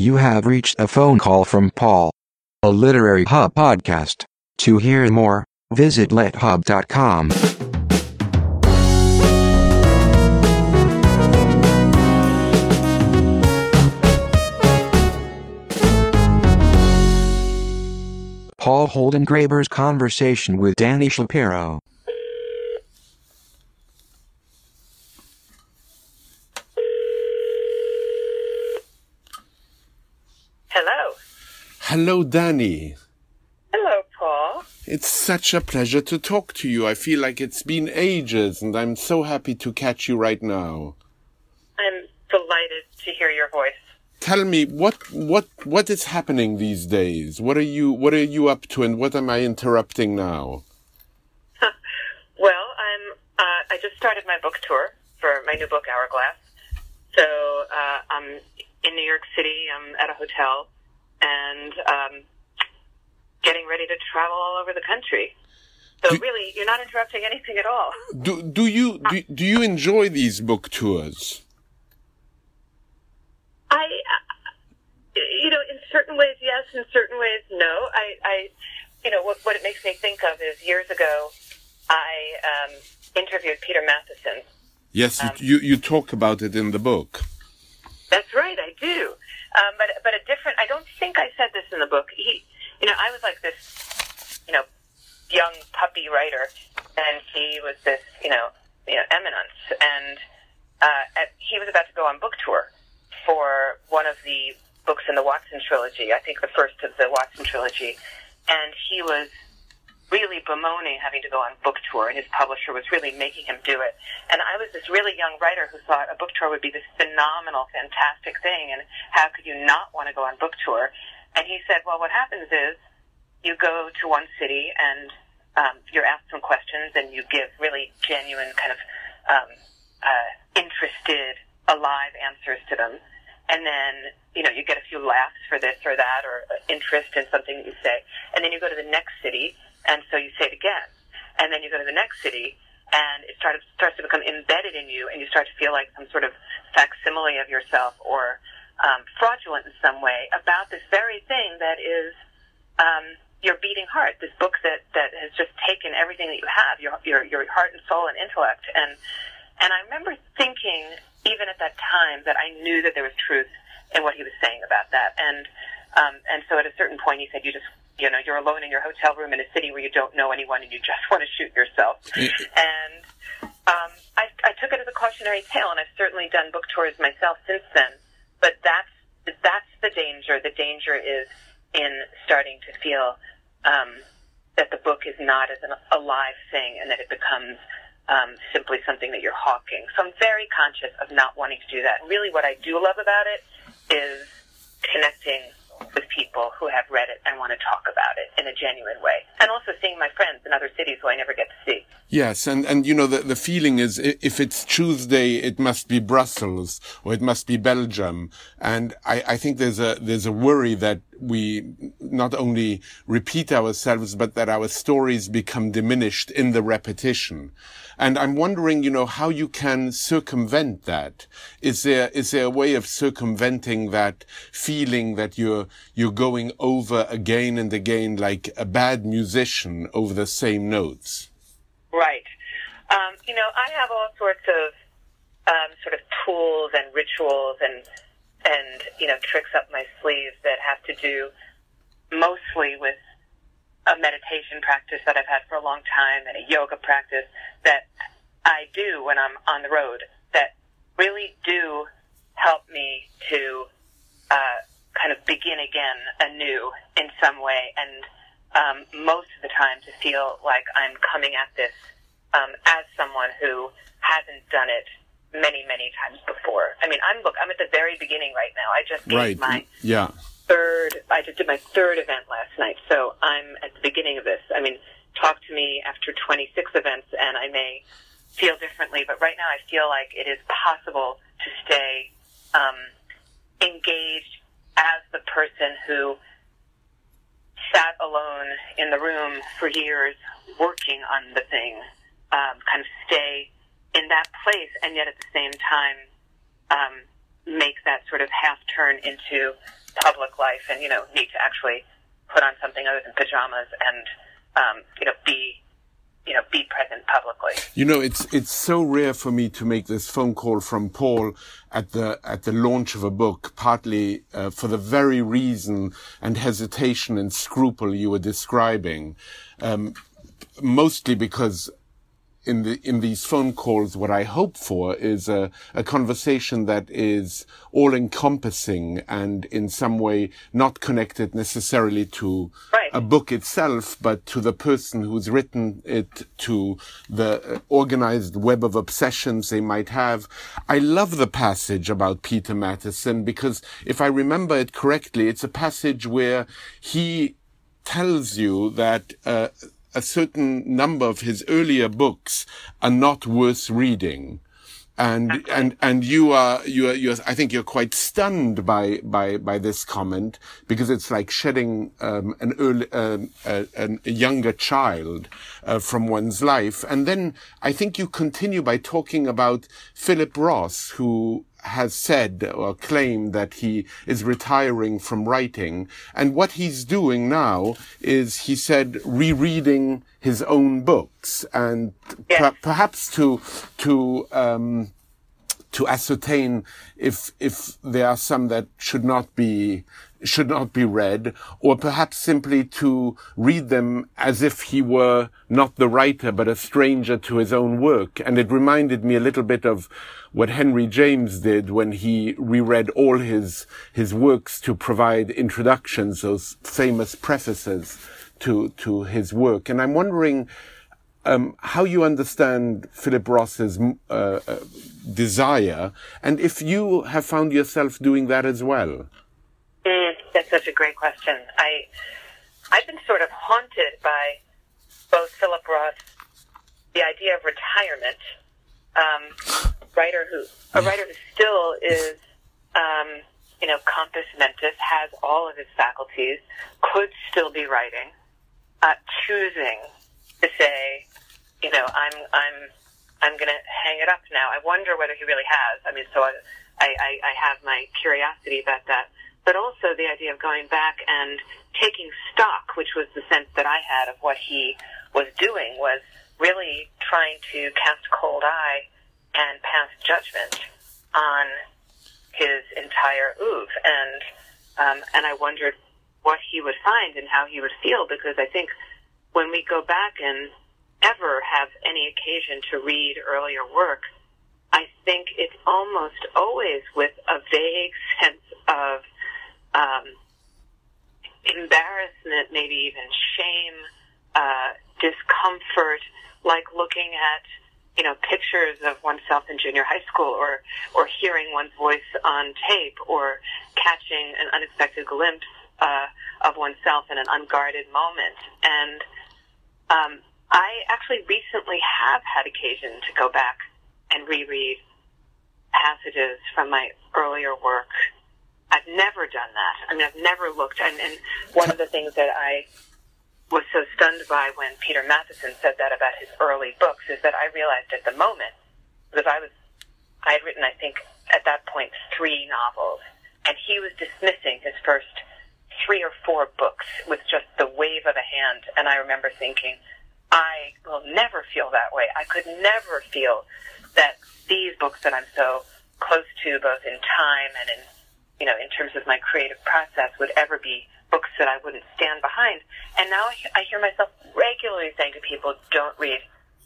You have reached a phone call from Paul, a Literary Hub podcast. To hear more, visit lithub.com. Paul Holdengraber's conversation with Dani Shapiro. Hello. Hello, Dani. Hello, Paul. It's such a pleasure to talk to you. I feel like it's been ages, and I'm so happy to catch you right now. I'm delighted to hear your voice. Tell me what what what is happening these days? What are you what are you up to, and what am I interrupting now? well, I'm. Uh, I just started my book tour for my new book, Hourglass. So uh, I'm in New York City. I'm at a hotel and um, getting ready to travel all over the country. So Do- really, you're not interrupting anything at all. Do do you do, do you enjoy these book tours? I, you know, in certain ways, yes. In certain ways, no. I, I you know, what, what it makes me think of is years ago, I um, interviewed Peter Matthiessen. Yes, Um, you you talk about it in the book. That's right, I do. Um, but but a different. I don't think I said this in the book. He, you know, I was like this, you know, young puppy writer, and he was this, you know, you know, eminence, and uh, at, he was about to go on book tour for one of the books in the Watson trilogy. I think the first of the Watson trilogy, and he was really bemoaning having to go on book tour, and his publisher was really making him do it. And I was this really young writer who thought a book tour would be this phenomenal, fantastic thing, and how could you not want to go on book tour? And he said, well, what happens is you go to one city and um, you're asked some questions, and you give really genuine, kind of um, uh, interested, alive answers to them. And then, you know, you get a few laughs for this or that, or uh, interest in something that you say. And then you go to the next city, and so you say it again. And then you go to the next city, and it starts starts to become embedded in you, and you start to feel like some sort of facsimile of yourself or um, fraudulent in some way about this very thing that is um, your beating heart. This book that that has just taken everything that you have, your your your heart and soul and intellect. And and I remember thinking, even at that time, that I knew that there was truth in what he was saying about that. And um, and so at a certain point, he said, you just you know you're alone in your hotel room in a city where you don't know anyone and you just want to shoot yourself. and um, I, I took it as a cautionary tale, and I've certainly done book tours myself since then. But that's that's the danger. The danger is in starting to feel um, that the book is not as an alive thing, and that it becomes um, simply something that you're hawking. So I'm very conscious of not wanting to do that. Really, what I do love about it is connecting with people who have read it and want to talk about it in a genuine way, and also seeing my friends in other cities who I never get to see. Yes, and, and you know, the, the feeling is if it's Tuesday, it must be Brussels or it must be Belgium. And I, I think there's a, there's a worry that we not only repeat ourselves, but that our stories become diminished in the repetition. And I'm wondering, you know, how you can circumvent that. Is there, is there a way of circumventing that feeling that you're, you're going over again and again like a bad musician over the same notes? Right. Um, you know, I have all sorts of um, sort of tools and rituals and and you know tricks up my sleeve that have to do mostly with a meditation practice that I've had for a long time and a yoga practice that I do when I'm on the road that really do help me to uh, kind of begin again anew in some way and um, most of the time to feel like I'm coming at this um, as someone who hasn't done it many, many times before. I mean, I'm look, I'm at the very beginning right now. I just gave Right. my Yeah. Third. I just did my third event last night, so I'm at the beginning of this. I mean, talk to me after 26 events, and I may feel differently. But right now, I feel like it is possible to stay um, engaged as the person who sat alone in the room for years working on the thing, um, kind of stay in that place, and yet at the same time um, make that sort of half turn into public life and, you know, need to actually put on something other than pajamas and, um, you know, be you know, be present publicly. You know, it's it's so rare for me to make this phone call from Paul at the at the launch of a book, partly uh, for the very reason and hesitation and scruple you were describing, um, mostly because in the in these phone calls, what I hope for is a, a conversation that is all encompassing and in some way not connected necessarily to right. a book itself, but to the person who's written it, to the organized web of obsessions they might have. I love the passage about Peter Matthiessen because if I remember it correctly, it's a passage where he tells you that. Uh, a certain number of his earlier books are not worth reading. And, and, and you are, you are, you are, I think you're quite stunned by, by, by this comment because it's like shedding, um, an early, um, uh, a, a, younger child, uh, from one's life. And then I think you continue by talking about Philip Roth, who, has said or claimed that he is retiring from writing. And what he's doing now is, he said, rereading his own books and per- perhaps to, to, um, to ascertain if if there are some that should not be should not be read, or perhaps simply to read them as if he were not the writer but a stranger to his own work. And it reminded me a little bit of what Henry James did when he reread all his his works to provide introductions, those famous prefaces to to his work. And I'm wondering um, how you understand Philip Roth's uh, uh, desire, and if you have found yourself doing that as well. Mm, that's such a great question. I I've been sort of haunted by both Philip Roth, the idea of retirement, um, writer who a writer who still is, um, you know, compos mentis, has all of his faculties, could still be writing, uh, choosing to say, you know, I'm I'm I'm going to hang it up now. I wonder whether he really has. I mean, so I, I I have my curiosity about that, but also the idea of going back and taking stock, which was the sense that I had of what he was doing, was really trying to cast cold eye and pass judgment on his entire oeuvre, and um, and I wondered what he would find and how he would feel because I think when we go back and ever have any occasion to read earlier work, I think it's almost always with a vague sense of um, embarrassment, maybe even shame, uh, discomfort, like looking at you know pictures of oneself in junior high school, or or hearing one's voice on tape, or catching an unexpected glimpse uh, of oneself in an unguarded moment, and um, I actually recently have had occasion to go back and reread passages from my earlier work. I've never done that. I mean, I've never looked. And, and one of the things that I was so stunned by when Peter Matthiessen said that about his early books is that I realized at the moment, because I was, I had written, I think, at that point, three novels, and he was dismissing his first three or four books with just the wave of a hand. And I remember thinking, I will never feel that way. I could never feel that these books that I'm so close to, both in time and in, you know, in terms of my creative process, would ever be books that I wouldn't stand behind. And now I hear myself regularly saying to people, don't read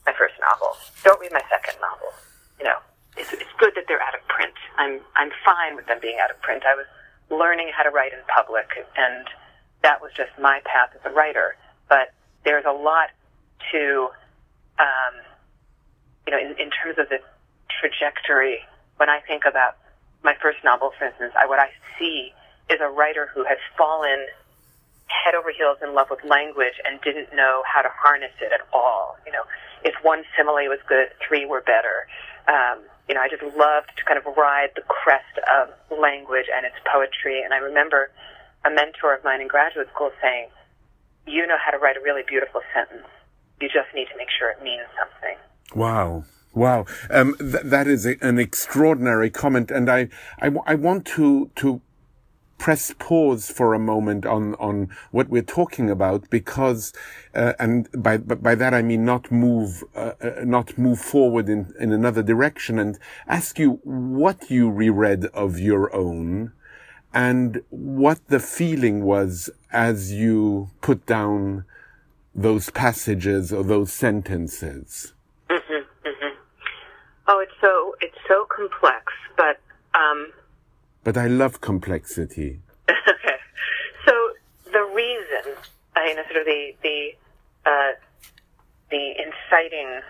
my first novel. Don't read my second novel. You know, it's, it's good that they're out of print. I'm, I'm fine with them being out of print. I was learning how to write in public and that was just my path as a writer. But there's a lot to, um, you know, in, in terms of the trajectory, when I think about my first novel, for instance, I, what I see is a writer who has fallen head over heels in love with language and didn't know how to harness it at all. You know, if one simile was good, three were better. Um, you know, I just loved to kind of ride the crest of language and its poetry. And I remember a mentor of mine in graduate school saying, you know how to write a really beautiful sentence. You just need to make sure it means something. Wow. Wow, um, th- that is a, an extraordinary comment, and I, I, I want to to press pause for a moment on on what we're talking about because uh, and by by that I mean not move uh, uh, not move forward in in another direction and ask you what you reread of your own and what the feeling was as you put down those passages or those sentences. Mm hmm. Oh, it's so it's so complex, but um, but I love complexity. okay, so the reason, I mean, sort of the the uh, the inciting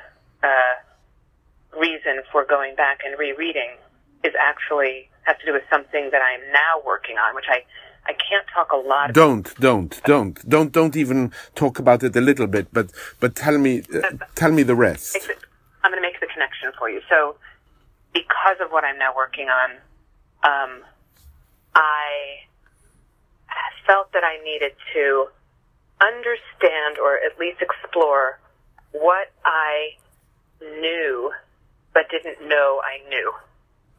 uh, reason for going back and rereading is actually has to do with something that I'm now working on, which I I can't talk a lot. Don't, don't, don't, don't, don't even talk about it a little bit. But, but tell me, uh, tell me the rest. I'm going to make the connection for you. So, because of what I'm now working on, um, I felt that I needed to understand or at least explore what I knew but didn't know I knew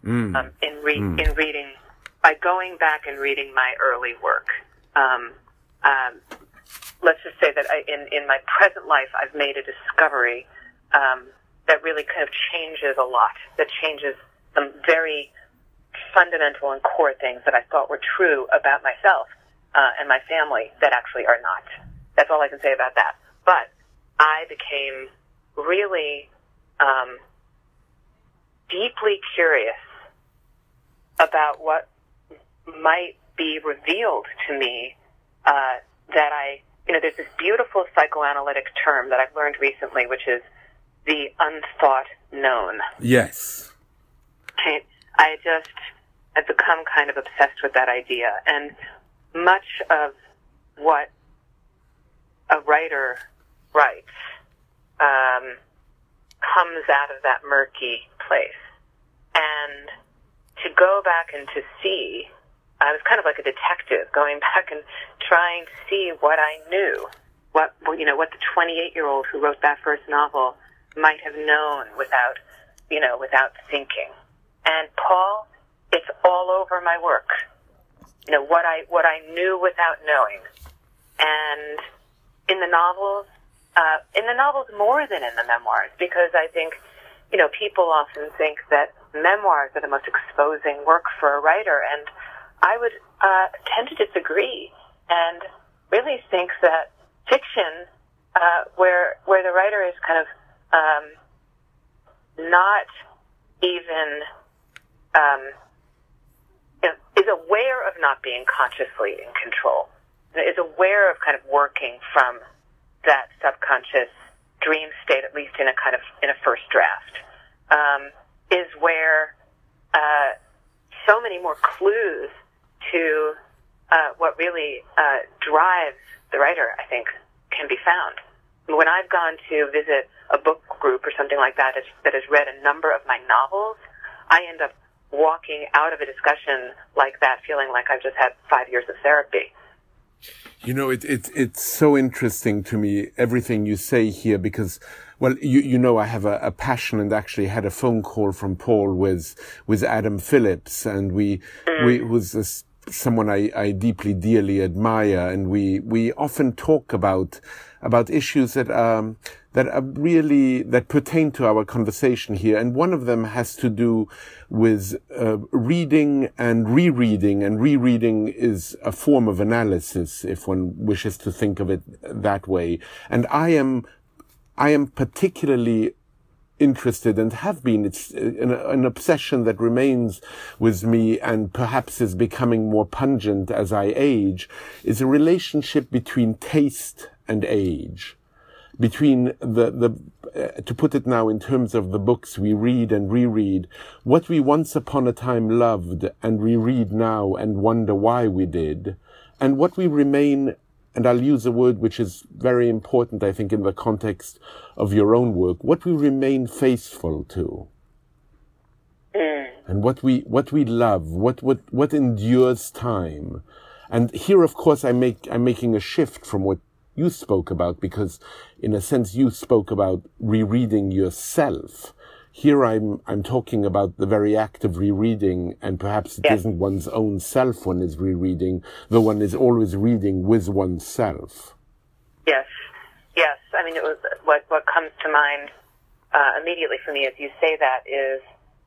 mm. um, in, re- mm. in reading by going back and reading my early work. Um, um, let's just say that I, in in my present life, I've made a discovery um, that really kind of changes a lot, that changes some very fundamental and core things that I thought were true about myself uh, and my family that actually are not. That's all I can say about that. But I became really um, deeply curious about what might be revealed to me uh, that I, you know, there's this beautiful psychoanalytic term that I've learned recently, which is the unthought known. Yes. I, I just have become kind of obsessed with that idea. And much of what a writer writes um, comes out of that murky place. And to go back and to see, I was kind of like a detective going back and trying to see what I knew, what you know, what the 28 year old who wrote that first novel might have known without, you know, without thinking. And Paul, it's all over my work. You know, what I, what I knew without knowing. And in the novels, uh, in the novels more than in the memoirs, because I think, you know, people often think that memoirs are the most exposing work for a writer, and I would uh, tend to disagree, and really think that fiction, uh, where where the writer is kind of um, not even um, you know, is aware of not being consciously in control, is aware of kind of working from that subconscious dream state, at least in a kind of in a first draft, um, is where uh, so many more clues to uh, what really uh, drives the writer, I think, can be found. When I've gone to visit a book group or something like that that has read a number of my novels, I end up walking out of a discussion like that feeling like I've just had five years of therapy. You know, it, it, it's so interesting to me, everything you say here, because, well, you, you know, I have a, a passion and actually had a phone call from Paul with, with Adam Phillips and we, mm. we, was this, someone I, I deeply, dearly admire. And we, we often talk about, about issues that, um, that are really, that pertain to our conversation here. And one of them has to do with uh, reading and rereading. And rereading is a form of analysis, if one wishes to think of it that way. And I am, I am particularly interested and have been. It's an, an, obsession that remains with me and perhaps is becoming more pungent as I age, is a relationship between taste and age between the, the uh, to put it now in terms of the books we read and reread, what we once upon a time loved and reread now and wonder why we did, and what we remain, and I'll use a word which is very important, I think, in the context of your own work, what we remain faithful to. Mm. And what we, what we love, what, what, what endures time. And here, of course, I make, I'm making a shift from what you spoke about because in a sense you spoke about rereading yourself here I'm I'm talking about the very act of rereading, and perhaps it Yes. not one's own self one is rereading, though one is always reading with oneself. Yes, yes. I mean, it was what what comes to mind uh, immediately for me as you say that is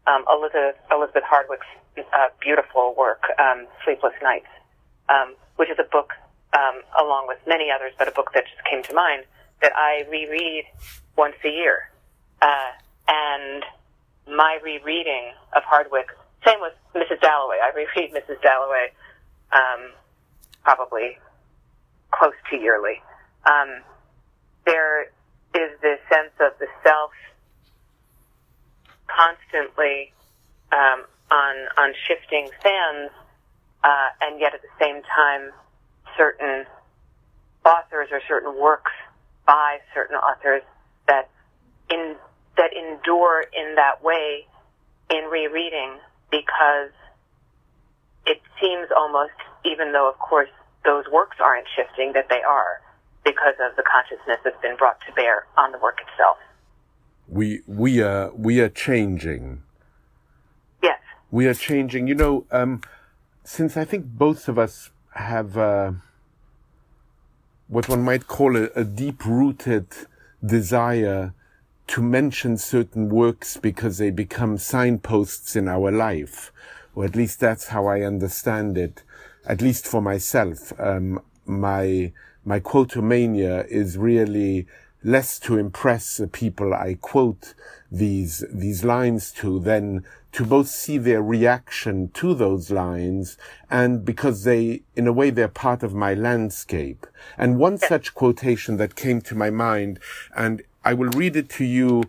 um, Elizabeth Elizabeth Hardwick's uh, beautiful work, um, Sleepless Nights, um, which is a book um, along with many others, but a book that just came to mind that I reread once a year. Uh, and my rereading of Hardwick, same with Mrs. Dalloway. I reread Mrs. Dalloway um, probably close to yearly. Um, there is this sense of the self constantly um, on on shifting sands, uh, and yet at the same time, certain authors or certain works by certain authors that in that endure in that way in rereading because it seems almost, even though of course those works aren't shifting, that they are because of the consciousness that's been brought to bear on the work itself. We we are we are changing. Yes. We are changing. You know, um, since I think both of us have uh, what one might call a, a deep-rooted desire to mention certain works because they become signposts in our life, or at least that's how I understand it. At least for myself, um, my my quotomania is really less to impress the people I quote these these lines to than to both see their reaction to those lines and because they in a way they're part of my landscape and one such quotation that came to my mind and I will read it to you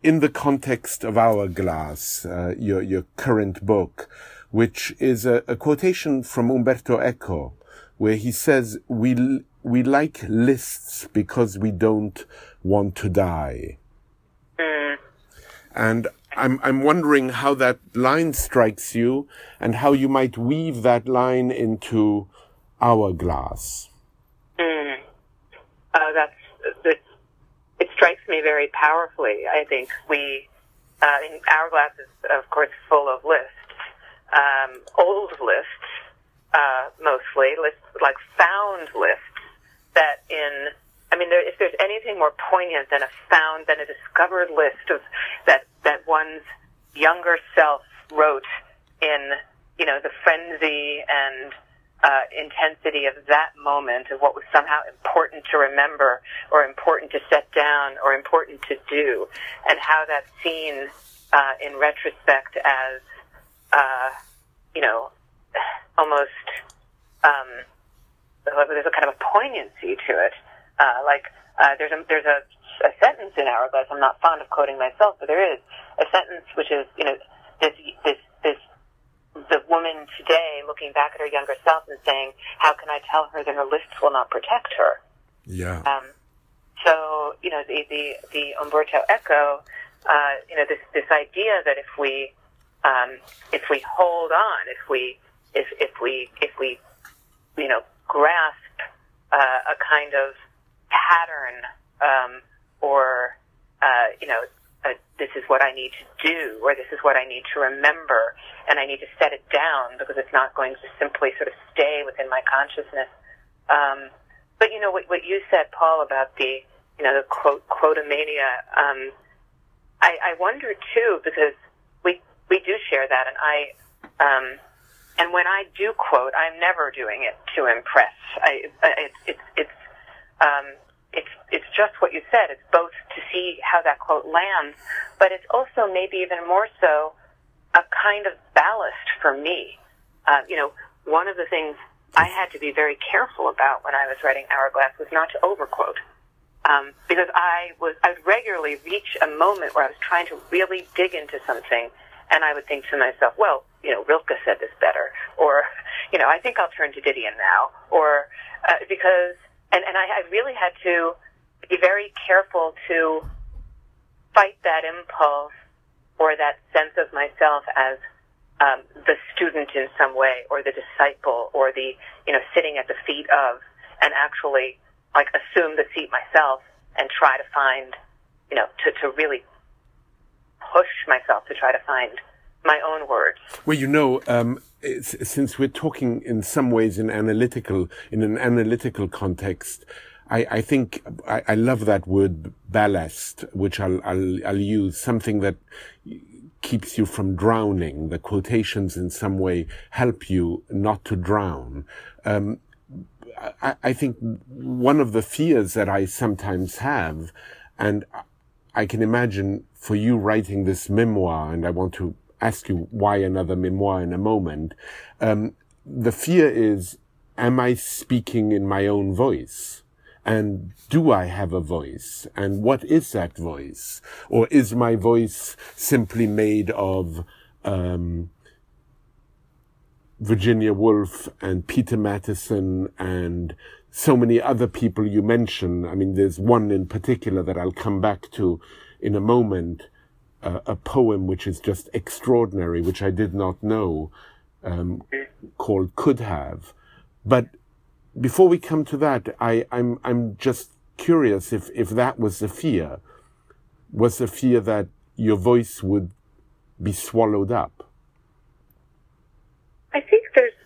in the context of Hourglass, uh, your your current book, which is a, a quotation from Umberto Eco, where he says, "We we like lists because we don't want to die." And I'm I'm wondering how that line strikes you, and how you might weave that line into Hourglass. Mm. Uh, that's it strikes me very powerfully. I think we, uh, in Hourglass is of course full of lists, um, old lists, uh, mostly lists like found lists that in. I mean, there, if there's anything more poignant than a found, than a discovered list of that that one's younger self wrote in, you know, the frenzy and uh, intensity of that moment of what was somehow important to remember or important to set down or important to do, and how that's seen uh, in retrospect as, uh, you know, almost um, there's a kind of a poignancy to it. Uh, like uh, there's a there's a, a sentence in Hourglass. I'm not fond of quoting myself, but there is a sentence which is you know this this this the woman today looking back at her younger self and saying, "How can I tell her that her lists will not protect her?" Yeah. Um, so you know the the, the Umberto Eco, uh, you know this this idea that if we um, if we hold on, if we if if we if we you know grasp uh, a kind of pattern um, or uh, you know this is what I need to do or this is what I need to remember and I need to set it down because it's not going to simply sort of stay within my consciousness. Um, but you know what, what you said, Paul, about the you know the quote quotomania. Um, I, I wonder too because we we do share that, and I um, and when I do quote, I'm never doing it to impress. I, I it's it's it's um, it's it's just what you said. It's both to see how that quote lands, but it's also maybe even more so a kind of ballast for me. Uh, you know, one of the things I had to be very careful about when I was writing Hourglass was not to overquote. Um, because I was, I would regularly reach a moment where I was trying to really dig into something, and I would think to myself, well, you know, Rilke said this better, or, you know, I think I'll turn to Didion now, or, uh, because, and, and I, I really had to be very careful to fight that impulse or that sense of myself as um, the student in some way, or the disciple, or the you know sitting at the feet of, and actually like assume the seat myself and try to find you know to to really push myself to try to find my own words. Well, you know, um, since we're talking in some ways in analytical, in an analytical context, I, I think I, I, love that word ballast, which I'll, I'll, I'll use something that keeps you from drowning. The quotations in some way help you not to drown. Um, I, I think one of the fears that I sometimes have, and I can imagine for you writing this memoir, and I want to ask you why another memoir in a moment. Um, the fear is, am I speaking in my own voice? And do I have a voice? And what is that voice? Or is my voice simply made of um, Virginia Woolf and Peter Matthiessen and so many other people you mention? I mean, there's one in particular that I'll come back to in a moment uh, a poem which is just extraordinary, which I did not know, um, called "Could Have." But before we come to that, I, I'm I'm just curious if if that was the fear, was the fear that your voice would be swallowed up. I think there's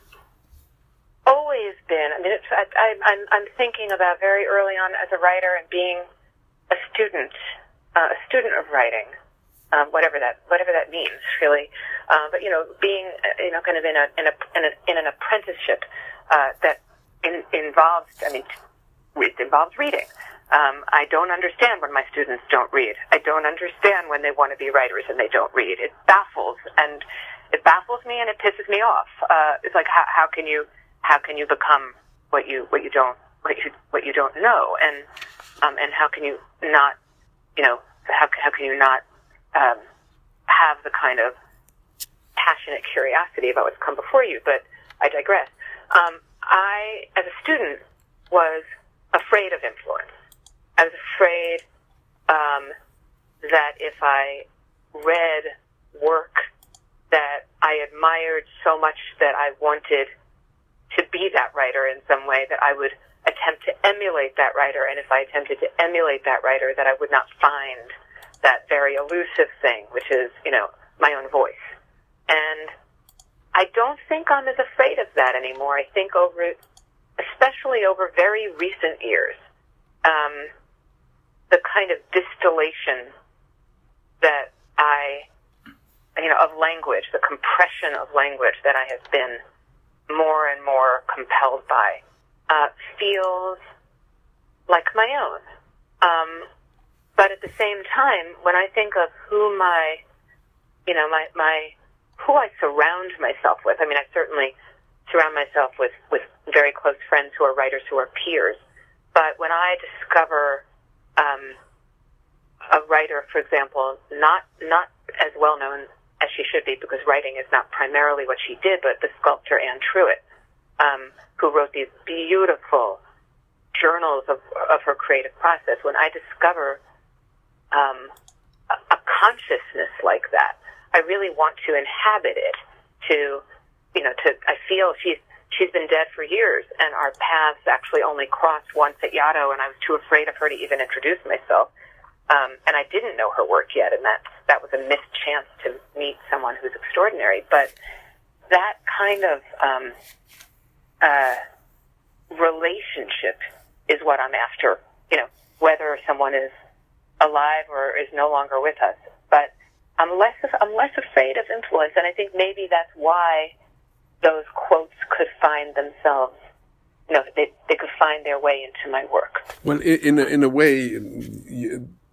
always been. I mean, it's, I, I, I'm I'm thinking about very early on as a writer and being a student, uh, a student of writing um, whatever that whatever that means, really. Uh, but you know, being uh, you know kind of in a in a in, a, in an apprenticeship uh, that in, involves, I mean, it involves reading. Um, I don't understand when my students don't read. I don't understand when they want to be writers and they don't read. It baffles and it baffles me and it pisses me off. Uh, it's like how, how can you how can you become what you what you don't what you what you don't know and um, and how can you not you know how how can you not um, have the kind of passionate curiosity about what's come before you. But I digress. Um, I, as a student, was afraid of influence. I was afraid um, that if I read work that I admired so much that I wanted to be that writer in some way, that I would attempt to emulate that writer. And if I attempted to emulate that writer, that I would not find that very elusive thing, which is, you know, my own voice. And I don't think I'm as afraid of that anymore. I think over, especially over very recent years, um, the kind of distillation that I, you know, of language, the compression of language that I have been more and more compelled by, uh, feels like my own. Um, but at the same time, when I think of who my, you know, my, my, who I surround myself with, I mean, I certainly surround myself with, with very close friends who are writers who are peers. But when I discover, um, a writer, for example, not, not as well known as she should be because writing is not primarily what she did, but the sculptor Anne Truitt, um, who wrote these beautiful journals of, of her creative process. When I discover um, a, consciousness like that. I really want to inhabit it. To, you know, to I feel she's she's been dead for years, and our paths actually only crossed once at Yaddo, and I was too afraid of her to even introduce myself. Um, and I didn't know her work yet, and that that was a missed chance to meet someone who's extraordinary. But that kind of um, uh, relationship is what I'm after. You know, whether someone is alive or is no longer with us. But I'm less I'm less afraid of influence, and I think maybe that's why those quotes could find themselves. You know, they, they could find their way into my work. Well, in a, in a way,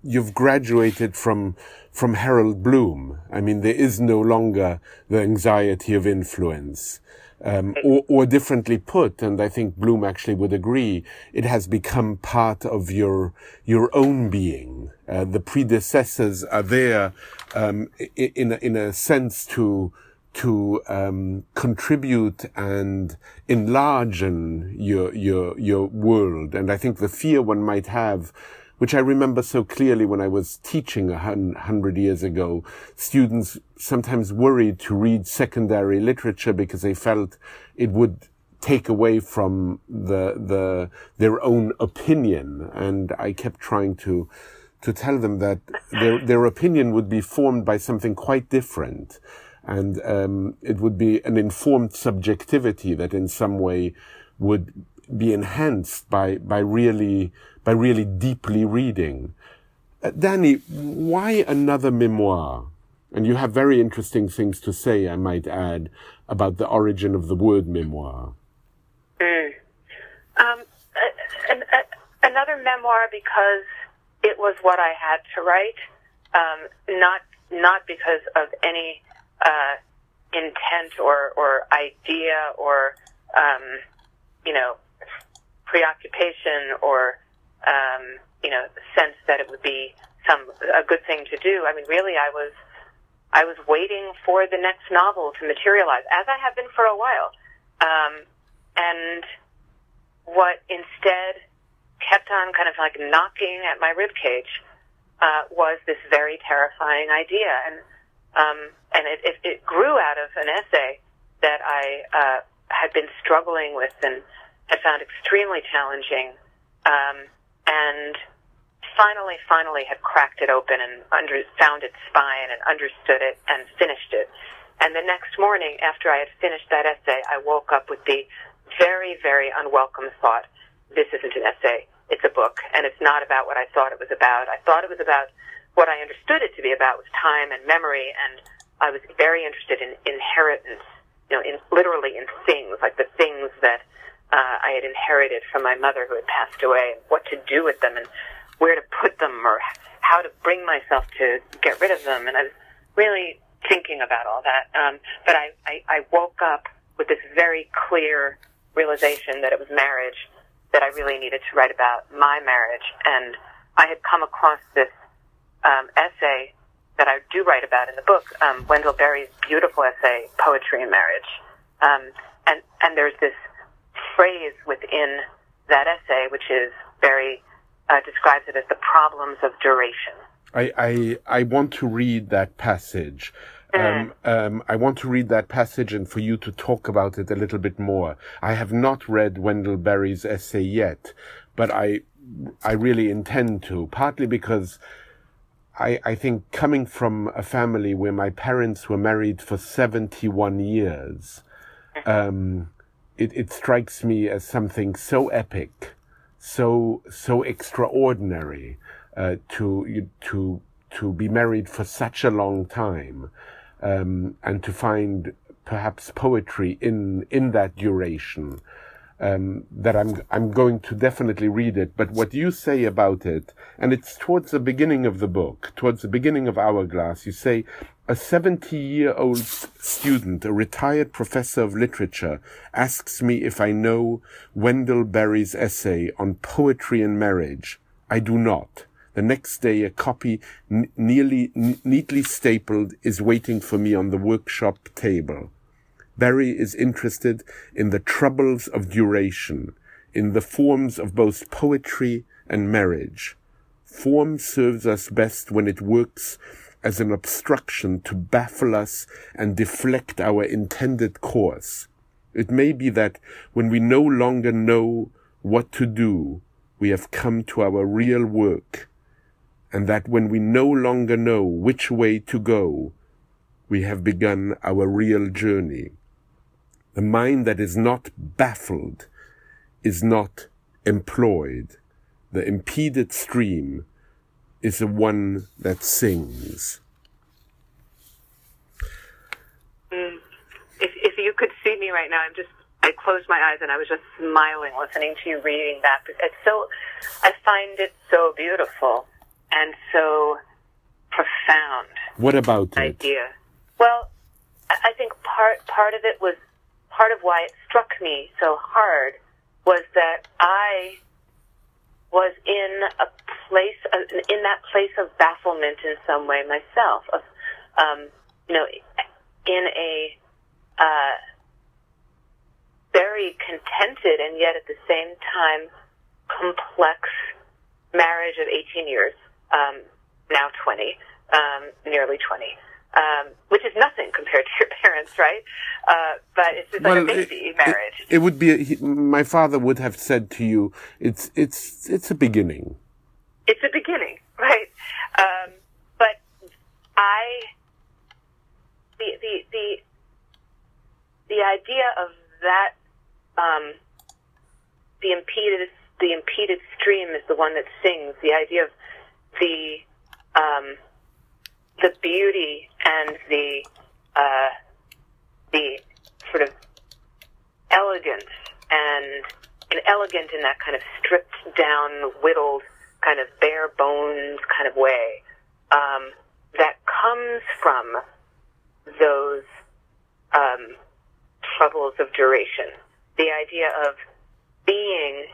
you've graduated from from Harold Bloom. I mean, there is no longer the anxiety of influence. Um, or, or, differently put, and I think Bloom actually would agree, it has become part of your your own being. Uh, the predecessors are there um, in a, in a sense to to um, contribute and enlarge your your your world. And I think the fear one might have which I remember so clearly when I was teaching a hundred years ago. Students sometimes worried to read secondary literature because they felt it would take away from the, the, their own opinion. And I kept trying to, to tell them that their, their opinion would be formed by something quite different. And um, it would be an informed subjectivity that in some way would be enhanced by, by really, by really deeply reading. Uh, Dani, why another memoir? And you have very interesting things to say, I might add, about the origin of the word memoir. Mm. Um, an, a, another memoir because it was what I had to write, um, not not because of any uh, intent or or idea or um, you know preoccupation or um, you know sense that it would be some a good thing to do. I mean, really, I was I was waiting for the next novel to materialize, as I have been for a while. Um, and what instead kept on kind of like knocking at my rib cage uh, was this very terrifying idea, and um, and it, it, it grew out of an essay that I uh, had been struggling with and had found extremely challenging, um, and finally, finally had cracked it open and under, found its spine and understood it and finished it. And the next morning, after I had finished that essay, I woke up with the very, very unwelcome thought, this isn't an essay, it's a book, and it's not about what I thought it was about. I thought it was about what I understood it to be about was time and memory, and I was very interested in inheritance, you know, in literally in things, like the things that uh, I had inherited from my mother who had passed away, what to do with them, and where to put them or how to bring myself to get rid of them. And I was really thinking about all that. Um, but I, I, I woke up with this very clear realization that it was marriage that I really needed to write about my marriage. And I had come across this um, essay that I do write about in the book, um, Wendell Berry's beautiful essay, Poetry and Marriage. Um, and, and there's this phrase within that essay, which is very uh, describes it as the problems of duration. I, I, I want to read that passage. Mm. Um, um, I want to read that passage and for you to talk about it a little bit more. I have not read Wendell Berry's essay yet, but I, I really intend to, partly because I, I think coming from a family where my parents were married for 71 years, mm. um, it, it strikes me as something so epic so so extraordinary uh, to to to be married for such a long time um, and to find perhaps poetry in in that duration um, that I'm I'm going to definitely read it. But what you say about it, and it's towards the beginning of the book, towards the beginning of Hourglass, you say a 70 year old student, a retired professor of literature, asks me if I know Wendell Berry's essay on poetry and marriage. I do not. The next day, a copy nearly neatly stapled is waiting for me on the workshop table. Berry is interested in the troubles of duration, in the forms of both poetry and marriage. Form serves us best when it works as an obstruction to baffle us and deflect our intended course. It may be that when we no longer know what to do, we have come to our real work, and that when we no longer know which way to go, we have begun our real journey. The mind that is not baffled is not employed. The impeded stream is the one that sings. Mm. If, if you could see me right now, I'm just, I closed my eyes and I was just smiling listening to you reading that. It's so, I find it so beautiful and so profound. What about idea? it? Idea. Well, I think part, part of it was part of why it struck me so hard was that I was in a place, uh, in that place of bafflement in some way myself, of, um, you know, in a uh, very contented and yet at the same time complex marriage of 18 years, um, now 20, um, nearly 20 um, which is nothing compared to your parents, right? Uh, but it's just well, like a baby it, marriage. It, it would be. A, he, my father would have said to you, "It's it's it's a beginning." It's a beginning, right. Um, but I, the, the, the, the idea of that, um, the impeded, the impeded stream is the one that sings. The idea of the, um, the beauty and the, uh, the sort of elegance and, and elegant in that kind of stripped down, whittled, kind of bare bones kind of way um, that comes from those um, troubles of duration. The idea of being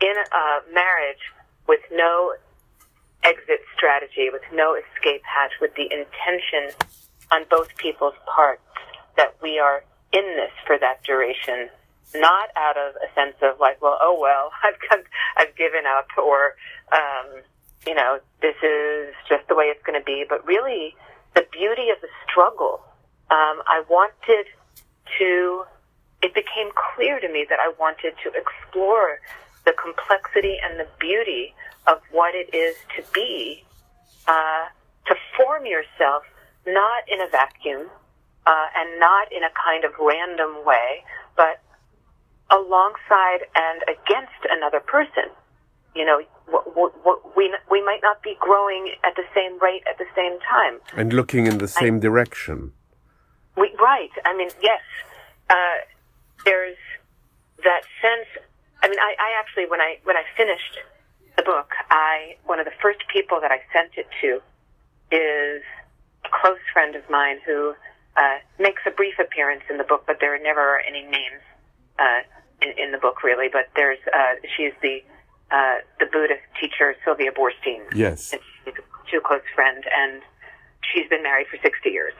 in a marriage with no exit strategy, with no escape hatch, with the intention on both people's parts that we are in this for that duration, not out of a sense of like, well, oh well, I've come, I've given up, or um, you know, this is just the way it's going to be, but really the beauty of the struggle. Um, I wanted to, it became clear to me that I wanted to explore the complexity and the beauty of what it is to be, uh, to form yourself not in a vacuum, uh, and not in a kind of random way, but alongside and against another person. You know, we we might not be growing at the same rate at the same time, and looking in the same I, direction. We right. I mean, yes. Uh, there's that sense. I mean, I, I actually when I when I finished the book, I one of the first people that I sent it to is a close friend of mine who uh, makes a brief appearance in the book, but there are never any names uh, in, in the book really. But there's uh, she's the uh, the Buddhist teacher Sylvia Boorstein. Yes. And she's a too close friend, and she's been married for 60 years.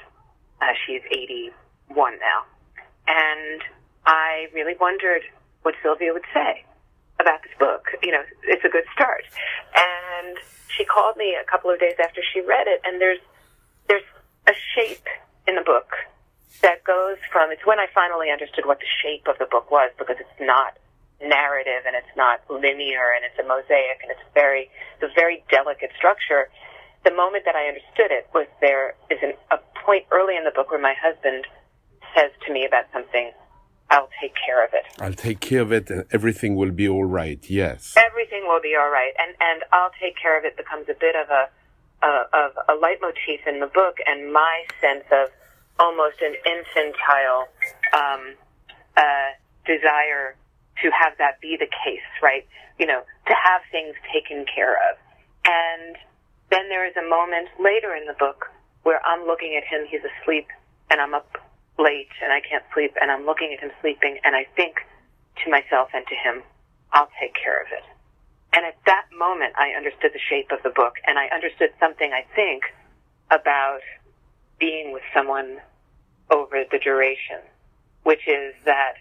Uh, she's 81 now. And I really wondered what Sylvia would say about this book. You know, it's a good start. And she called me a couple of days after she read it, and there's there's a shape in the book that goes from it's when I finally understood what the shape of the book was because it's not narrative and it's not linear and it's a mosaic and it's very it's a very delicate structure. The moment that I understood it was there is an, a point early in the book where my husband says to me about something, I'll take care of it. I'll take care of it and everything will be all right. Yes. Everything will be all right. And and I'll take care of it becomes a bit of a uh, of a leitmotif in the book and my sense of almost an infantile um, uh, desire to have that be the case, right? You know, to have things taken care of. And then there is a moment later in the book where I'm looking at him, he's asleep, and I'm up late and I can't sleep, and I'm looking at him sleeping, and I think to myself and to him, I'll take care of it. And at that moment, I understood the shape of the book, and I understood something, I think, about being with someone over the duration, which is that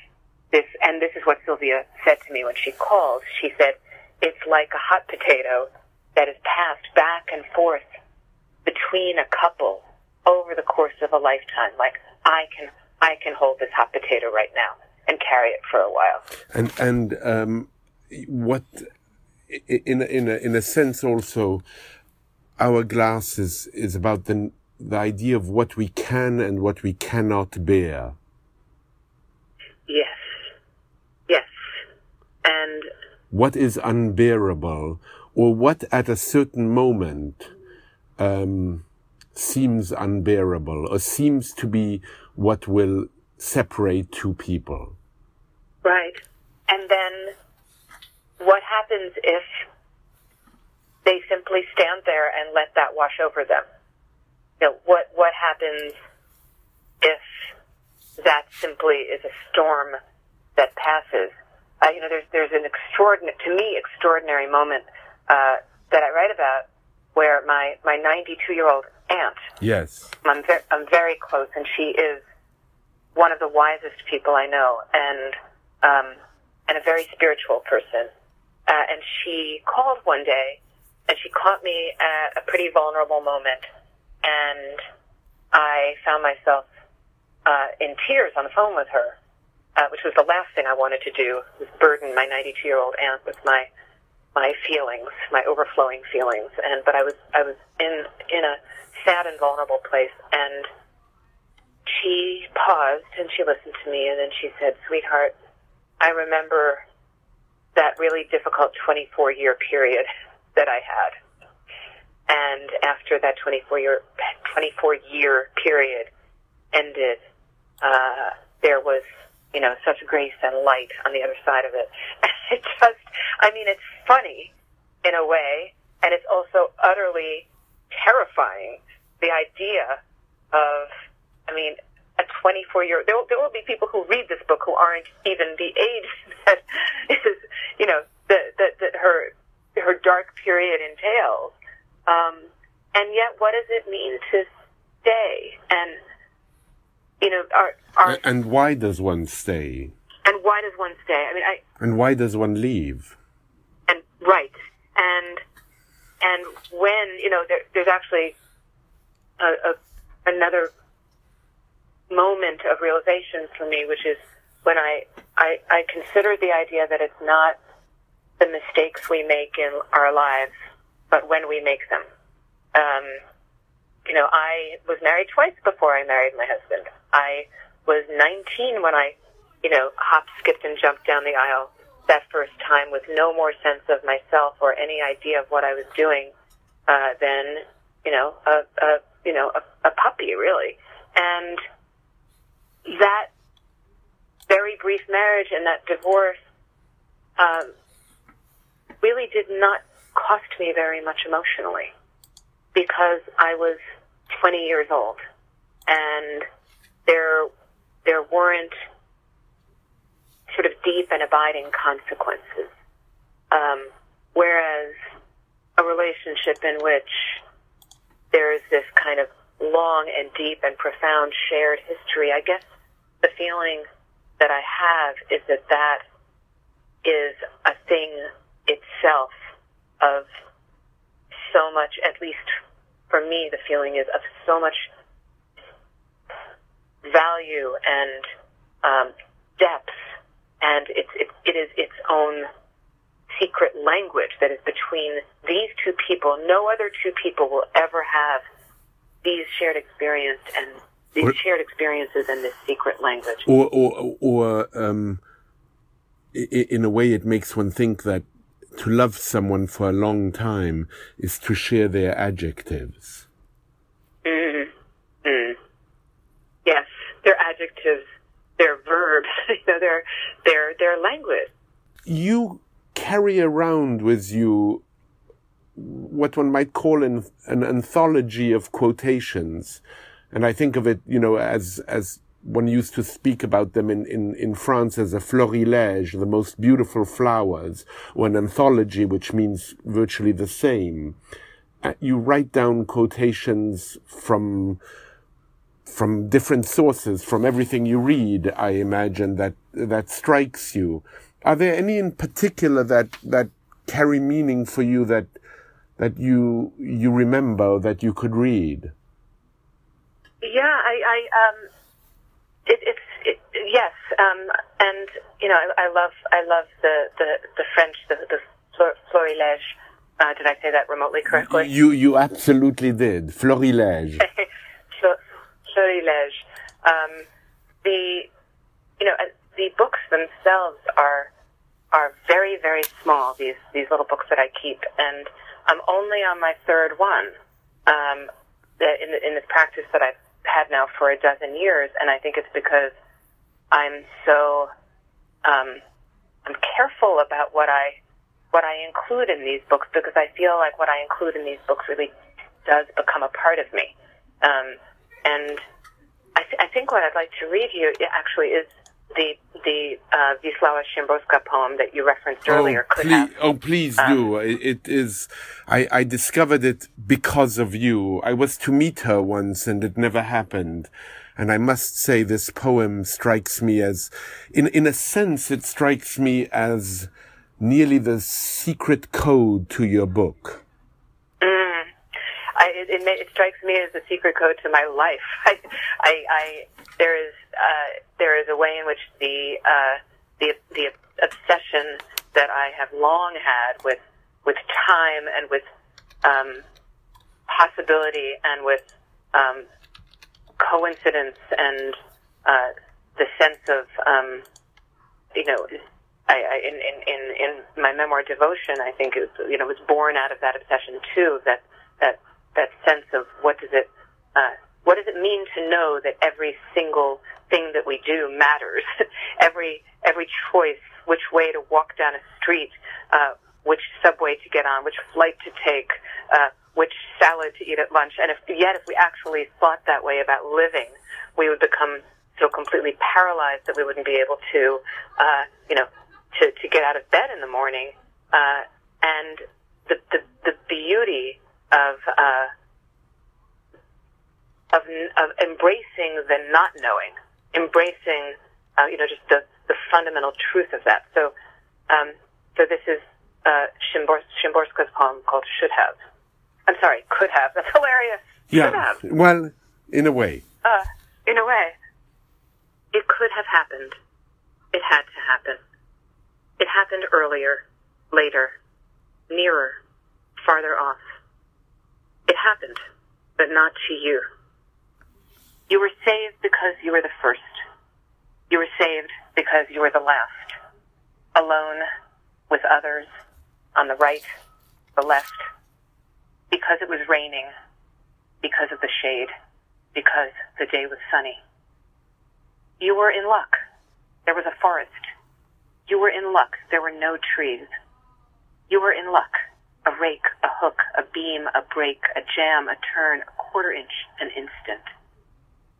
this, and this is what Sylvia said to me when she called. She said, it's like a hot potato that is passed back and forth between a couple over the course of a lifetime. Like I can, I can hold this hot potato right now and carry it for a while. And and um, what, in in a, in a sense, also, Hourglass is is about the the idea of what we can and what we cannot bear. Yes. Yes. And what is unbearable, or what at a certain moment um, seems unbearable, or seems to be what will separate two people. Right. And then what happens if they simply stand there and let that wash over them? You know, what, what happens if that simply is a storm that passes. Uh, you know, there's there's an extraordinary, to me, extraordinary moment uh, that I write about where my my 92 year old aunt. Yes. I'm very I'm very close, and she is one of the wisest people I know, and um, and a very spiritual person. Uh, and she called one day, and she caught me at a pretty vulnerable moment, and I found myself uh, in tears on the phone with her, uh, which was the last thing I wanted to do, was burden my 92 year old aunt with my my feelings, my overflowing feelings, and but I was I was in in a sad and vulnerable place, and she paused and she listened to me, and then she said, "Sweetheart, I remember that really difficult 24 year period that I had." And after that 24 year 24 year period ended, uh, there was you know such grace and light on the other side of it. And it just, I mean, it's funny in a way, and it's also utterly terrifying. The idea of, I mean, a 24 year, there will, there will be people who read this book who aren't even the age that is, you know, that, that, that her, her dark period entails. Um, and yet, what does it mean to stay? And, you know, our, our, And why does one stay? and why does one stay? I mean, I, And why does one leave? and right and and when you know there, there's actually a, a another moment of realization for me which is when I, I i consider the idea that it's not the mistakes we make in our lives but when we make them. Um you know i was married twice before i married my husband. I was 19 when i you know hopped skipped and jumped down the aisle that first time with no more sense of myself or any idea of what I was doing uh, than you know a, a you know a, a puppy really, and that very brief marriage and that divorce um, really did not cost me very much emotionally because I was 20 years old and there there weren't sort of deep and abiding consequences. Um, whereas a relationship in which there is this kind of long and deep and profound shared history, I guess the feeling that I have is that that is a thing itself of so much, at least for me, the feeling is of so much value and um, depth and it's it, it is its own secret language that is between these two people. No other two people will ever have these shared experience and these Or- shared experiences and this secret language. Or, or, or um, in a way, it makes one think that to love someone for a long time is to share their adjectives. Mm. Mm. Yes, they're adjectives, they're verbs, you know, they're they're they're language. You carry around with you what one might call an, an anthology of quotations. And I think of it, you know, as, as one used to speak about them in, in, in France as a florilège, the most beautiful flowers, or an anthology, which means virtually the same. Uh, you write down quotations from, from different sources, from everything you read, I imagine, that, that strikes you. Are there any in particular that, that carry meaning for you that, that you, you remember that you could read? Yeah, I, I um, it, it's it, yes, um, and you know, I, I love I love the the, the French the the florilège. Uh, did I say that remotely correctly? You, you absolutely did. Florilège. Florilège. Um, the you know uh, the books themselves are are very very small. These these little books that I keep, and I'm only on my third one. Um, in in this practice that I've had now for a dozen years, and I think it's because I'm so um, I'm careful about what I what I include in these books because I feel like what I include in these books really does become a part of me. Um, and I, th- I think what I'd like to read you actually is the the uh, Wisława Szymborska poem that you referenced earlier. oh, could please, have. oh, please do. It, it is. I, I discovered it because of you. I was to meet her once, and it never happened. And I must say, this poem strikes me as, in in a sense, it strikes me as nearly the secret code to your book. Mm. I, it, it, it strikes me as the secret code to my life. I, I, I there is uh, there is a way in which the uh, the the obsession that I have long had with with time and with um, possibility and with um, coincidence and uh, the sense of um, you know I, I in, in, in, in my memoir devotion I think was, you know was born out of that obsession too that that that sense of what does it uh, what does it mean to know that every single thing that we do matters every every choice which way to walk down a street uh, which subway to get on which flight to take uh, which salad to eat at lunch and if yet if we actually thought that way about living we would become so completely paralyzed that we wouldn't be able to, uh, you know, to, to get out of bed in the morning. Uh, and the, the, the beauty of, uh, of, of embracing the not knowing, embracing, uh, you know, just the, the fundamental truth of that. So, um, so this is, uh, Shimbors- Szymborska's poem called Should Have. I'm sorry, Could Have. That's hilarious. Yeah. Should have. Well, in a way. Uh, in a way. It could have happened. It had to happen. It happened earlier, later, nearer, farther off. It happened, but not to you. You were saved because you were the first. You were saved because you were the last. Alone, with others, on the right, the left. Because it was raining. Because of the shade. Because the day was sunny. You were in luck. There was a forest. You were in luck. There were no trees. You were in luck. A rake, a hook, a beam, a break, a jam, a turn, a quarter inch, an instant.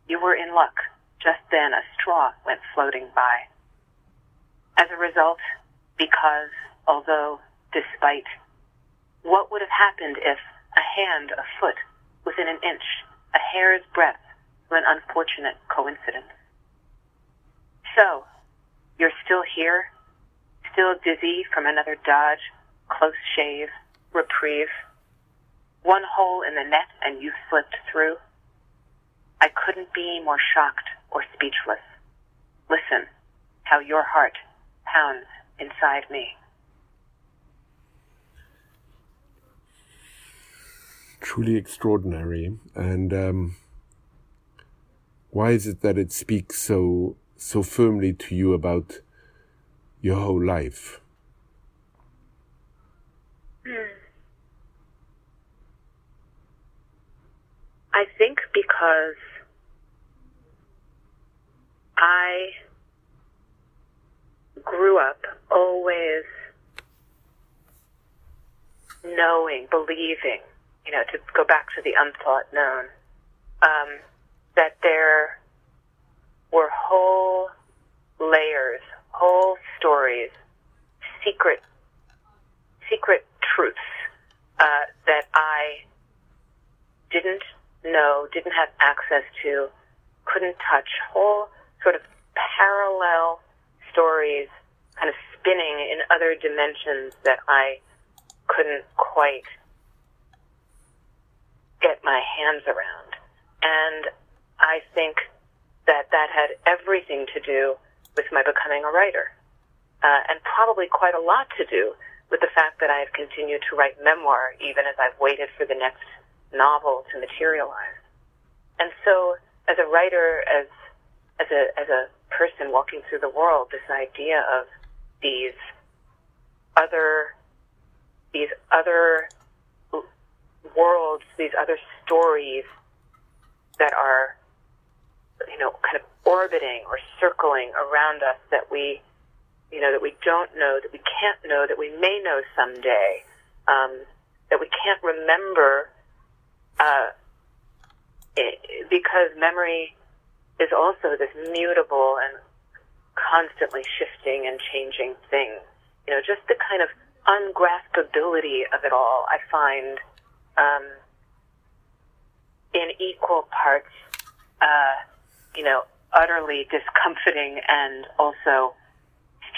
You were in luck. Just then a straw went floating by. As a result, because, although, despite, what would have happened if a hand, a foot, within an inch, a hair's breadth, an unfortunate coincidence? So, you're still here, still dizzy from another dodge, close shave, reprieve. One hole in the net and you slipped through. I couldn't be more shocked or speechless. Listen how your heart pounds inside me. Truly extraordinary. And um, why is it that it speaks so so firmly to you about your whole life? I think because I grew up always knowing, believing, you know, to go back to the unthought known, um, that there were whole layers, whole stories, secret, secret truths uh, that I didn't know, didn't have access to, couldn't touch. Whole sort of parallel stories, kind of spinning in other dimensions that I couldn't quite get my hands around. And I think that that had everything to do with my becoming a writer, uh, and probably quite a lot to do with the fact that I have continued to write memoir even as I've waited for the next novel to materialize. And so, as a writer, as as a as a person walking through the world, this idea of these other these other worlds, these other stories that are you know, kind of orbiting or circling around us that we, you know, that we don't know, that we can't know, that we may know someday, um, that we can't remember, uh, it, because memory is also this mutable and constantly shifting and changing thing. You know, just the kind of ungraspability of it all, I find, um, in equal parts, uh, you know, utterly discomforting and also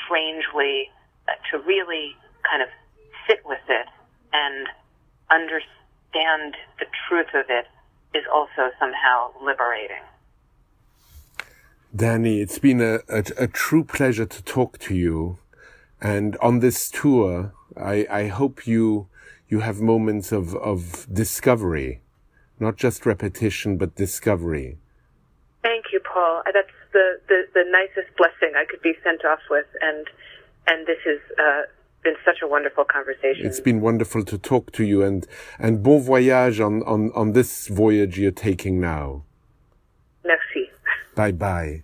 strangely uh, to really kind of sit with it and understand the truth of it is also somehow liberating. Dani, it's been a, a, a true pleasure to talk to you. And on this tour, I, I hope you you have moments of, of discovery, not just repetition, but discovery. Thank you, Paul. That's the, the, the nicest blessing I could be sent off with, and and this is uh, been such a wonderful conversation. It's been wonderful to talk to you, and and bon voyage on on on this voyage you're taking now. Merci. Bye bye.